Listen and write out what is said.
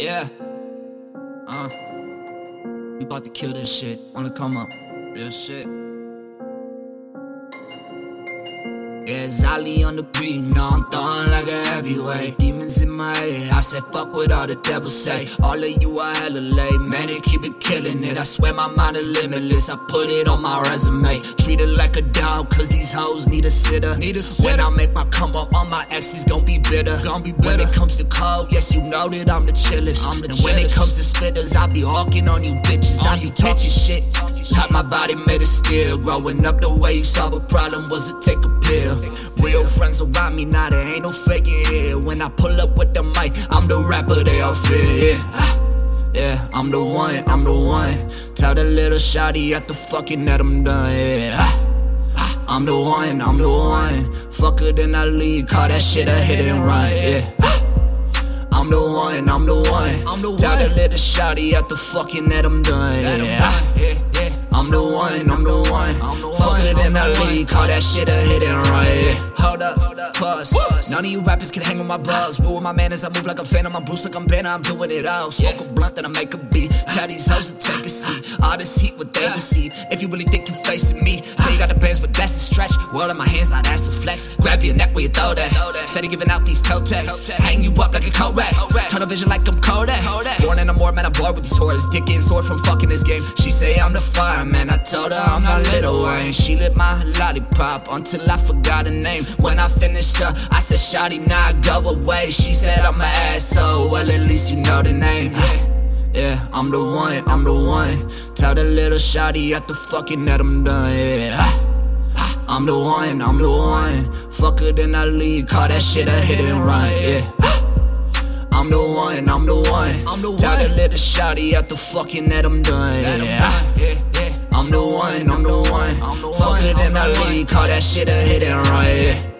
Yeah. Uh. We about to kill this shit. Wanna come up. Real shit. Yeah, Zali on the beat, no, I'm throwing like a heavyweight. Demons in my head, I said fuck what all the devils say. All of you are hella late, man, they keep it killing it. I swear my mind is limitless, I put it on my resume. Treat it like a dog, cause these hoes need a sitter. Need a sitter. When I make my come up, all my exes gon' be bitter. Gon' be bitter. When it comes to cold, yes, you know that I'm the chillest. I'm the and chillest. when it comes to spitters, I be hawking on you bitches. I be talking shit. Not my body made of steel. Growing up, the way you solve a problem was to take a. Real friends around me, now there ain't no faking here. When I pull up with the mic, I'm the rapper they all fear. Yeah. Yeah, I'm the one, I'm the one. Tell the little shawty at the fucking that I'm done. Yeah. Ah, ah, I'm the one, I'm the one. Fuck it then I leave, call that shit a hit and run. Yeah. Ah, I'm the one, I'm the one. I'm the Tell the little shawty at the fucking that I'm done. Yeah. I'm the one, I'm the one. Fuck it in the league, call that shit a hit and run. Hold up, pause. None of you rappers can hang with my buzz. Rule with my manners, I move like a phantom. I'm Bruce like I'm Banner, I'm doing it all. Smoke a blunt, then I make a beat. Tell these hoes to take a seat. All this heat, what they receive. If you really think you facing me, say you got the bands, but that's a stretch. World in my hands, now that's a flex. Grab your neck where you throw that. Steady giving out these toe tags. Hang you up like a coat rack. Tunnel vision like I'm Kodak. Born in a more man, I'm bored with this horse. Dick getting sore from fucking this game. She say I'm the fireman. I told her I'm not Lil Wayne. She lit my lollipop until I forgot her name. When I finished her, I said, Shawty, now go away. She said, I'm an asshole. Well, at least you know the name. Yeah, I'm the one, I'm the one. Tell the little shawty at the fucking that I'm done. Yeah. I'm the one, I'm the one. Fuck it then I leave, call that shit a hit and run. Yeah. I'm the one, I'm the one. I'm the Tell the little shawty at the fucking that I'm done. Yeah. I'm the one, I'm the one. Fuck it then I leave, call that shit a hit and run.